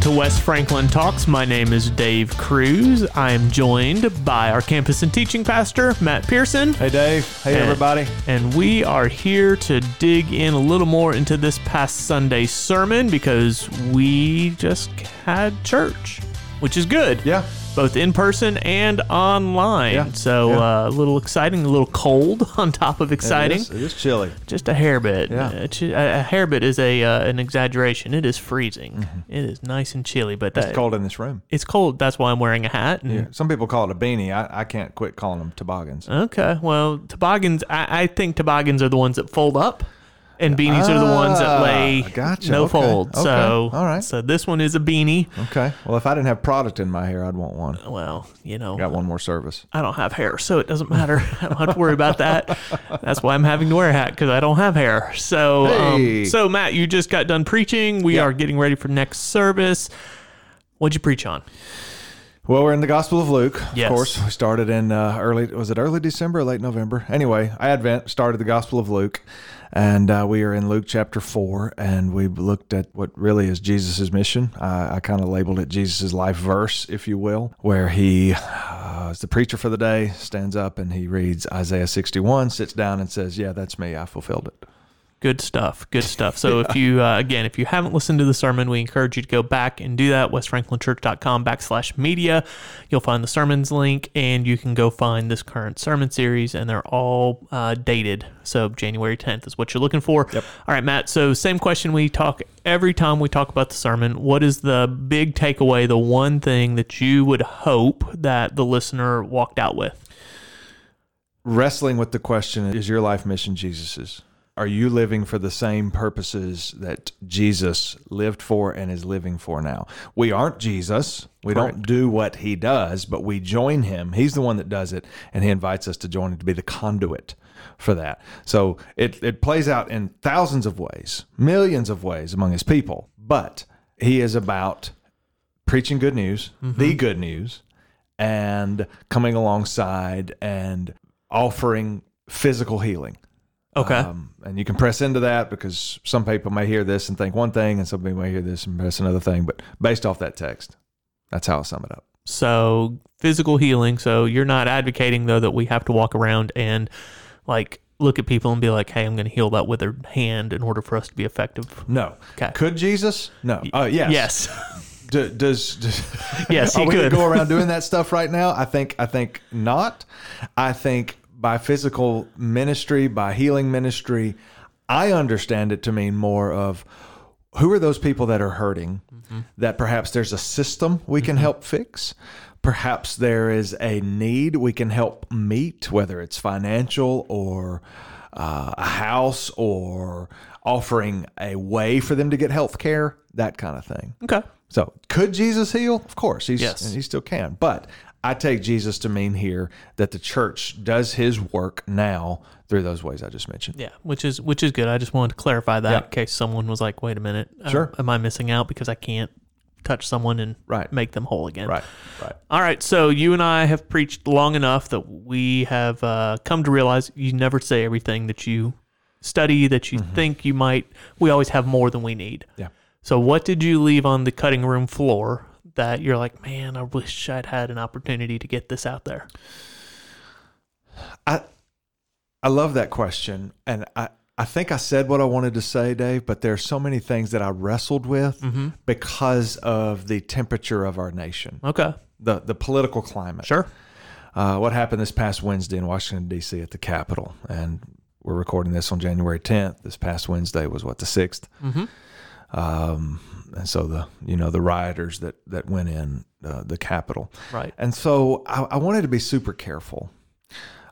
to West Franklin Talks. My name is Dave Cruz. I am joined by our campus and teaching pastor, Matt Pearson. Hey, Dave. Hey, And- everybody. And we are here to dig in a little more into this past Sunday sermon because we just had church, which is good. Yeah. Both in person and online. Yeah. So Yeah. uh, a little exciting, a little cold on top of exciting. It is, it is chilly. Just a hair bit. Yeah. Uh, a, a hair bit is a uh, an exaggeration. It is freezing. It is nice and chilly, but that, Mm-hmm. It's cold in this room. It's cold. That's why I'm wearing a hat. Yeah. Some people call it a beanie. I, I can't quit calling them toboggans. Okay. Well, toboggans. I, I think toboggans are the ones that fold up, and beanies are the ones that Ah, lay gotcha. no Okay. fold. Okay. So, All right. So this one is a beanie. Okay. Well, if I didn't have product in my hair, I'd want one. Well, you know, Got one more service. I don't have hair, so it doesn't matter. I don't have to worry about that. That's why I'm having to wear a hat because I don't have hair. So, Hey. um, so Matt, you just got done preaching. We Yeah. are getting ready for next service. What'd you preach on? Well, we're in the Gospel of Luke. Yes. Of course, we started in uh, early. Was it early December or late November? Anyway, Advent started the Gospel of Luke, and uh, we are in Luke chapter four, and we looked at what really is Jesus' mission. Uh, I kind of labeled it Jesus' life verse, if you will, where he uh, is the preacher for the day, stands up and he reads Isaiah sixty-one, sits down and says, "Yeah, that's me. I fulfilled it." Good stuff. Good stuff. So if you, uh, again, if you haven't listened to the sermon, we encourage you to go back and do that. WestFranklinChurch.com backslash media. You'll find the sermons link and you can go find this current sermon series and they're all uh, dated. So January 10th is what you're looking for. Yep. All right, Matt. So same question we talk every time we talk about the sermon. What is the big takeaway, the one thing that you would hope that the listener walked out with? wrestling with the question is your life mission Jesus's? Are you living for the same purposes that Jesus lived for and is living for now? We aren't Jesus. We don't do what he does, but we join him. He's the one that does it, and he invites us to join him to be the conduit for that. So it, it plays out in thousands of ways, millions of ways among his people, but he is about preaching good news, mm-hmm. the good news, and coming alongside and offering physical healing. Okay. Um, and you can press into that because some people may hear this and think one thing, and some people may hear this and press another thing. But based off that text, that's how I sum it up. So physical healing. So you're not advocating though that we have to walk around and like look at people and be like, "Hey, I'm going to heal that withered hand in order for us to be effective." No. Okay. Could Jesus? No. Uh, yes. Yes. Does, does Yes, are he we gonna could. go around doing that stuff right now? I think I think not. I think by physical ministry, by healing ministry, I understand it to mean more of who are those people that are hurting that perhaps there's a system we can help fix. Perhaps there is a need we can help meet, whether it's financial or uh, a house or offering a way for them to get health care, that kind of thing. okay. So, could Jesus heal? Of course, he's Yes. and he still can. But I take Jesus to mean here that the church does his work now through those ways I just mentioned. Yeah, which is which is good. I just wanted to clarify that Yeah. in case someone was like, "Wait a minute, uh, Sure. am I missing out because I can't touch someone and Right. make them whole again?" Right, right. All right, so you and I have preached long enough that we have uh, come to realize you never say everything that you study that you think you might. We always have more than we need. Yeah. So, what did you leave on the cutting room floor that you're like, man, I wish I'd had an opportunity to get this out there? I I love that question, and I. I think I said what I wanted to say, Dave, but there are so many things that I wrestled with because of the temperature of our nation, Okay, the the political climate. sure. uh, what happened this past Wednesday in Washington D.C. at the Capitol, and we're recording this on January 10th. This past Wednesday was what the 6th Mm-hmm. Um, and so the you know the rioters that that went in uh, the Capitol, Right. and so I, I wanted to be super careful.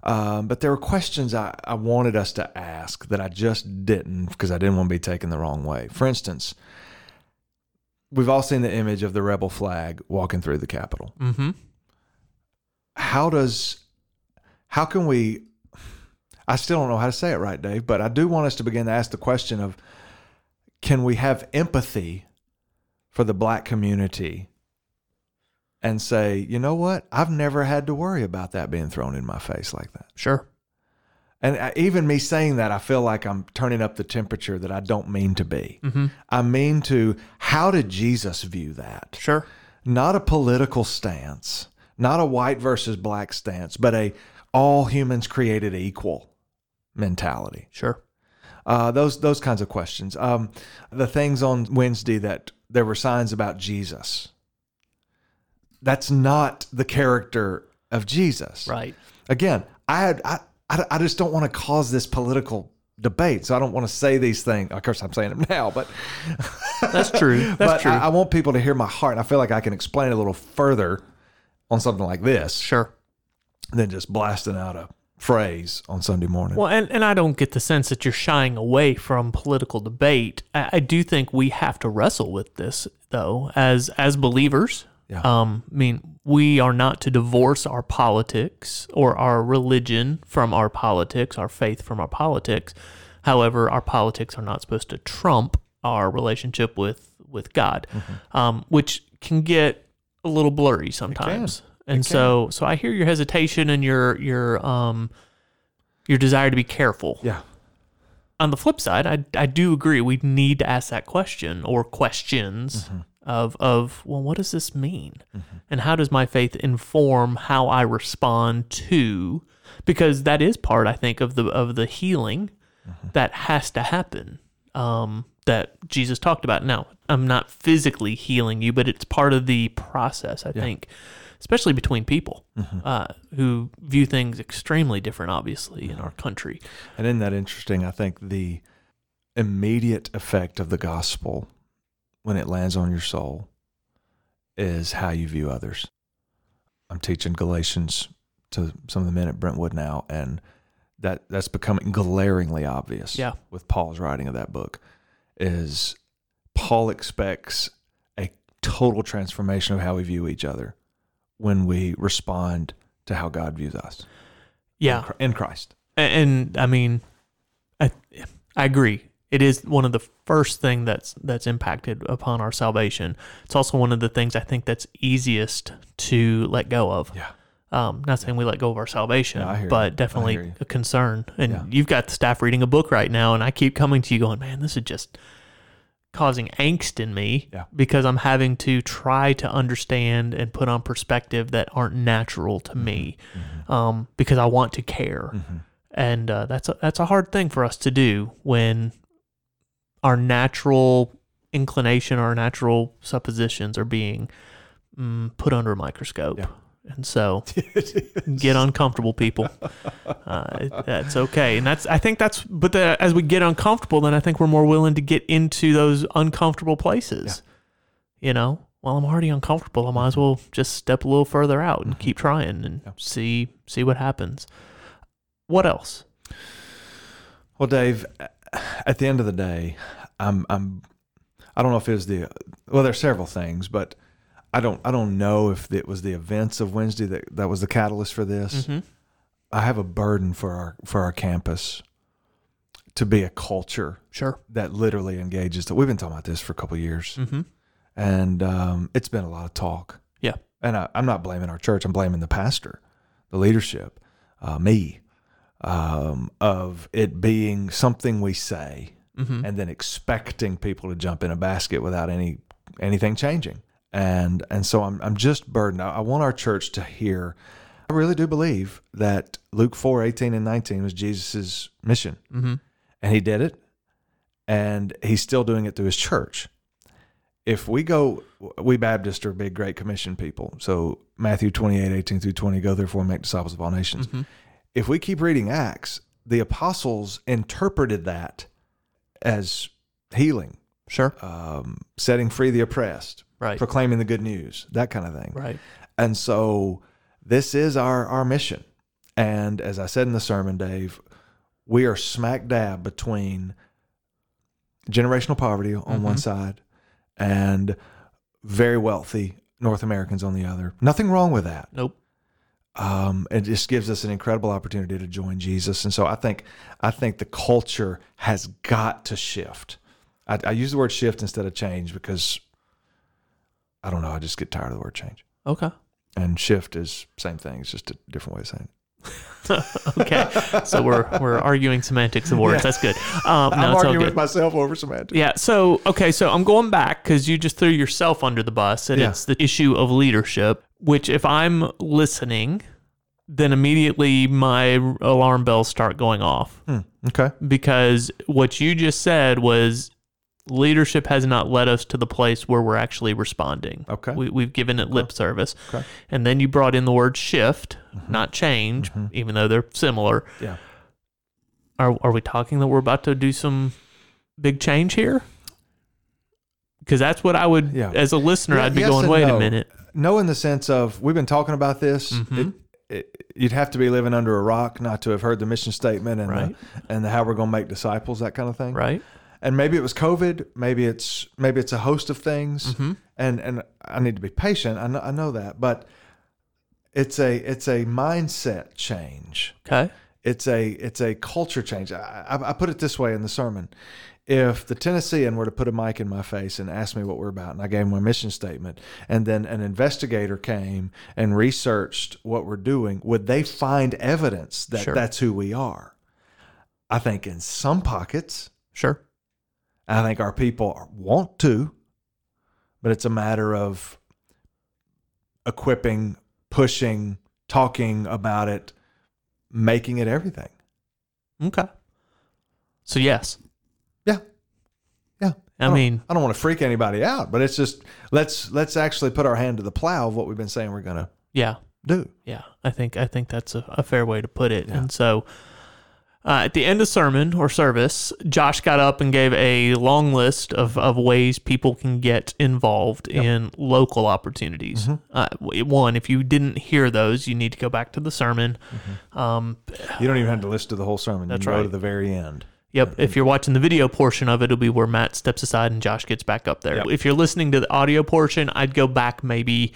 Um, but there were questions I, I wanted us to ask that I just didn't because I didn't want to be taken the wrong way. For instance, we've all seen the image of the rebel flag walking through the Capitol Mm-hmm. how does how can we I still don't know how to say it right, Dave, but I do want us to begin to ask the question of can we have empathy for the black community and say, you know what? I've never had to worry about that being thrown in my face like that. Sure. And uh, even me saying that, I feel like I'm turning up the temperature that I don't mean to be. Mm-hmm. I mean to, how did Jesus view that? Sure. Not a political stance, not a white versus black stance, but a all humans created equal mentality. Sure. Uh, those those kinds of questions. Um, the things on Wednesday that there were signs about Jesus. That's not the character of Jesus. Right. Again, I had I I, I just don't want to cause this political debate, so I don't want to say these things. Of course, I'm saying them now, but That's true. That's but true. I, I want people to hear my heart, and I feel like I can explain it a little further on something like this sure. than just blasting out a phrase on Sunday morning. Well, and, and I don't get the sense that you're shying away from political debate. I, I do think we have to wrestle with this, though, as as believers. Yeah. Um, I mean, we are not to divorce our politics or our religion from our politics, our faith from our politics. However, our politics are not supposed to trump our relationship with with God, um, which can get a little blurry sometimes. And so, so I hear your hesitation and your your um your desire to be careful. yeah. On the flip side, I I do agree we need to ask that question or questions of of well, what does this mean, and how does my faith inform how I respond to? Because that is part, I think, of the of the healing that has to happen. Um, that Jesus talked about. Now, I'm not physically healing you, but it's part of the process. I think, especially between people uh, who view things extremely different, obviously, in our country. And isn't that interesting? I think the immediate effect of the gospel when it lands on your soul is how you view others. I'm teaching Galatians to some of the men at Brentwood now, and that that's becoming glaringly obvious. Yeah. with Paul's writing of that book, is Paul expects a total transformation of how we view each other when we respond to how God views us Yeah, in Christ. and, and I mean, I I agree. It is one of the first thing that's that's impacted upon our salvation. It's also one of the things I think that's easiest to let go of. Yeah. Um, not saying we let go of our salvation, hear you. but definitely a concern. And Yeah. you've got the staff reading a book right now, and I keep coming to you going, man, this is just causing angst in me Yeah. because I'm having to try to understand and put on perspective that aren't natural Mm-hmm. to me um, because I want to care. And uh, that's, a, that's a hard thing for us to do when our natural inclination, our natural suppositions are being mm, put under a microscope. Yeah. And so get uncomfortable, people. Uh, that's okay, and that's I think that's. But the, as we get uncomfortable, then I think we're more willing to get into those uncomfortable places. You know, well, I'm already uncomfortable. I might as well just step a little further out and keep trying and Mm-hmm. Yeah. see see what happens. What else? Well, Dave, at the end of the day, I'm I'm I don't know if it was the well, there's several things, but I don't I don't know if it was the events of Wednesday that that was the catalyst for this. Mhm. I have a burden for our for our campus to be a culture Sure. that literally engages. That we've been talking about this for a couple of years, Mm-hmm. and um, it's been a lot of talk. Yeah. And I, I'm not blaming our church. I'm blaming the pastor, the leadership, uh, me, um, of it being something we say Mm-hmm. and then expecting people to jump in a basket without any anything changing. And and so I'm I'm just burdened. I, I want our church to hear. I really do believe that Luke 4, 18 and 19 was Jesus's mission. Mm-hmm. And he did it. And he's still doing it through his church. If we go, we Baptists are big Great Commission people. So Matthew 28, 18 through 20, go therefore and make disciples of all nations. Mm-hmm. If we keep reading Acts, the apostles interpreted that as healing, Sure. um, setting free the oppressed, Right. proclaiming the good news, that kind of thing. Right. And so this is our, our mission. And as I said in the sermon, Dave, we are smack dab between generational poverty on one side and very wealthy North Americans on the other. Nothing wrong with that. Nope. Um, it just gives us an incredible opportunity to join Jesus. And so I think I think the culture has got to shift. I, I use the word shift instead of change because I don't know. I just get tired of the word change Okay. and shift is same thing. It's just a different way of saying it. okay, so we're we're arguing semantics of words. That's good. Um, no, I'm arguing with myself over semantics. Yeah. So okay. So I'm going back because you just threw yourself under the bus, and Yeah. it's the issue of leadership. Which, if I'm listening, then immediately my alarm bells start going off Hmm, okay. because what you just said was leadership has not led us to the place where we're actually responding. Okay. We, we've given it lip service. Okay. And then you brought in the word shift, not change, even though they're similar. Yeah. Are, are we talking that we're about to do some big change here? Because that's what I would, Yeah. as a listener, Yeah, I'd be yes going, wait no. a minute. No, in the sense of we've been talking about this. Mhm. It, it, you'd have to be living under a rock not to have heard the mission statement and Right. the, and the how we're going to make disciples, that kind of thing. Right? And maybe it was COVID. Maybe it's maybe it's a host of things. Mhm. And and I need to be patient. I know, I know that, but it's a it's a mindset change. Okay. It's a it's a culture change. I, I, I put it this way in the sermon: if the Tennessean were to put a mic in my face and ask me what we're about, and I gave him my mission statement, and then an investigator came and researched what we're doing, would they find evidence that Sure. that's who we are? I think in some pockets, Sure. I think our people want to, but it's a matter of equipping, pushing, talking about it, making it everything. Okay. So, yes. Yeah. Yeah. I don't- mean, I don't want to freak anybody out, but it's just let's let's actually put our hand to the plow of what we've been saying we're going to yeah. do. Yeah, I think I think that's a, a fair way to put it. And so, uh, at the end of sermon or service, Josh got up and gave a long list of, of ways people can get involved in local opportunities. Uh, one, if you didn't hear those, you need to go back to the sermon. Um, You don't even have to listen to the whole sermon. That's you can go to the very end. Yep. If you're watching the video portion of it, it'll be where Matt steps aside and Josh gets back up there. Yep. If you're listening to the audio portion, I'd go back maybe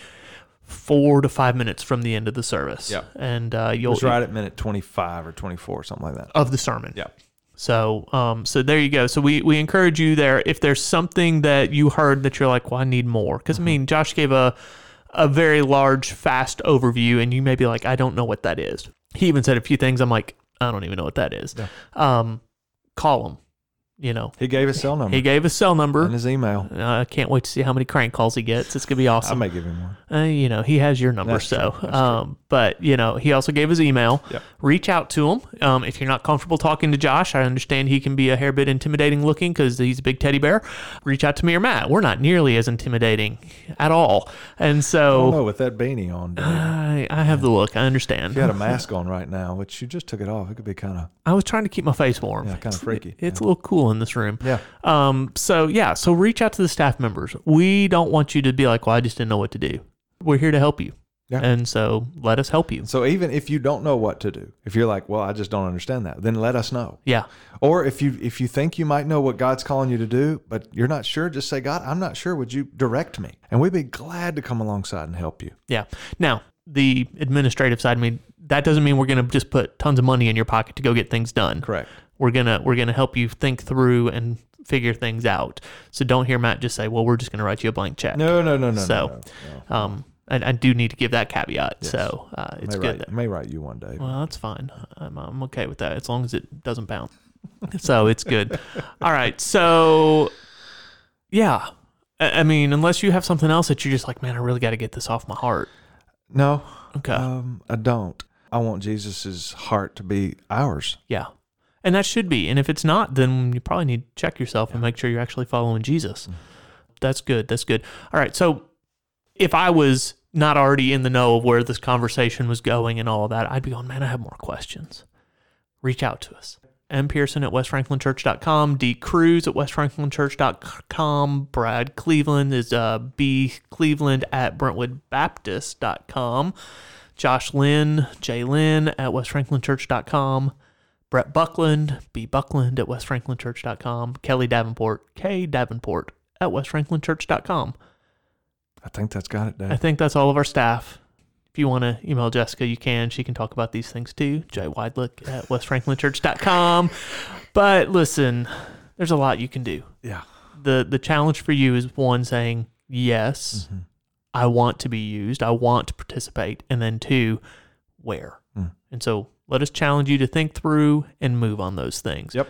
four to five minutes from the end of the service. Yep. And uh, you'll It's right at minute 25 or 24, something like that. of the sermon. Yeah. So, um, so there you go. So we we encourage you there. If there's something that you heard that you're like, well, I need more, because I mean, Josh gave a a very large, fast overview, and you may be like, I don't know what that is. He even said a few things. I'm like, I don't even know what that is. Yeah. Um, call him. You know, He gave his cell number he gave his cell number. and his email. Uh, I can't wait to see how many crank calls he gets. It's gonna be awesome. I may give him one. Uh, you know, he has your number, That's so. Um, but you know, he also gave his email. Yep. Reach out to him. Um, if you're not comfortable talking to Josh, I understand he can be a hair bit intimidating looking because he's a big teddy bear. Reach out to me or Matt. We're not nearly as intimidating at all, and Oh, so no, with that beanie on. I, I have the look. I understand. If you had a mask on right now, which you just took it off, it could be kind of I was trying to keep my face warm. Yeah, kinda It's- freaky. It's a little cool in this room. yeah. Um, so yeah, so reach out to the staff members. We don't want you to be like, well, I just didn't know what to do. We're here to help you. Yeah. And so let us help you. So even if you don't know what to do, if you're like, well, I just don't understand that, then let us know. Yeah. Or if you if you think you might know what God's calling you to do, but you're not sure, just say, God, I'm not sure. Would you direct me? And we'd be glad to come alongside and help you. Yeah. Now, the administrative side, I mean, that doesn't mean we're going to just put tons of money in your pocket to go get things done. Correct. We're going to we're to help you think through and figure things out. So don't hear Matt just say, "Well, we're just going to write you a blank check." No, no, no, no. So, no, no. Um I, I do need to give that caveat. So, uh, it's may good write, may write you one day. Well, that's fine. I'm, I'm okay with that as long as it doesn't bounce. so it's good. All right. So, yeah. I, I mean, unless you have something else that you're just like, man, I really got to get this off my heart. no, Okay. um, I don't. I want Jesus's heart to be ours. yeah. And that should be. And if it's not, then you probably need to check yourself and make sure you're actually following Jesus. That's good. That's good. All right. So, if I was not already in the know of where this conversation was going and all of that, I'd be going, man, I have more questions. Reach out to us. M. Pearson at westfranklinchurch.com, D. Cruz at westfranklinchurch.com, Brad Cleveland is uh, B. Cleveland at brentwoodbaptist.com, Josh Lynn, J. Lynn at westfranklinchurch.com, Brett Buckland, B. Buckland at westfranklinchurch.com, Kelly Davenport, K. Davenport at westfranklinchurch.com. I think that's got it, Dave. I think that's all of our staff. If you want to email Jessica, you can. She can talk about these things too. Jay Widelook at westfranklinchurch.com. But listen, there's a lot you can do. yeah. The the challenge for you is one saying, yes, Mhm. I want to be used. I want to participate. And then two, where? Mm. And so Let us challenge you to think through and move on those things. Yep.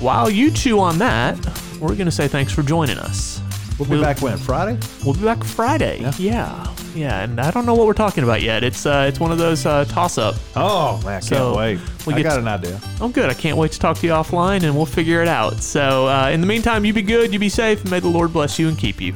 While you chew on that, we're going to say thanks for joining us. We'll be back when? Friday? We'll be back Friday. Yeah. Yeah. yeah. And I don't know what we're talking about yet. It's uh, it's one of those uh, toss up. Oh, man, I can't So, wait. we I got to- an idea. Oh, good. I can't wait to talk to you offline and we'll figure it out. So, uh, in the meantime, you be good, you be safe, and may the Lord bless you and keep you.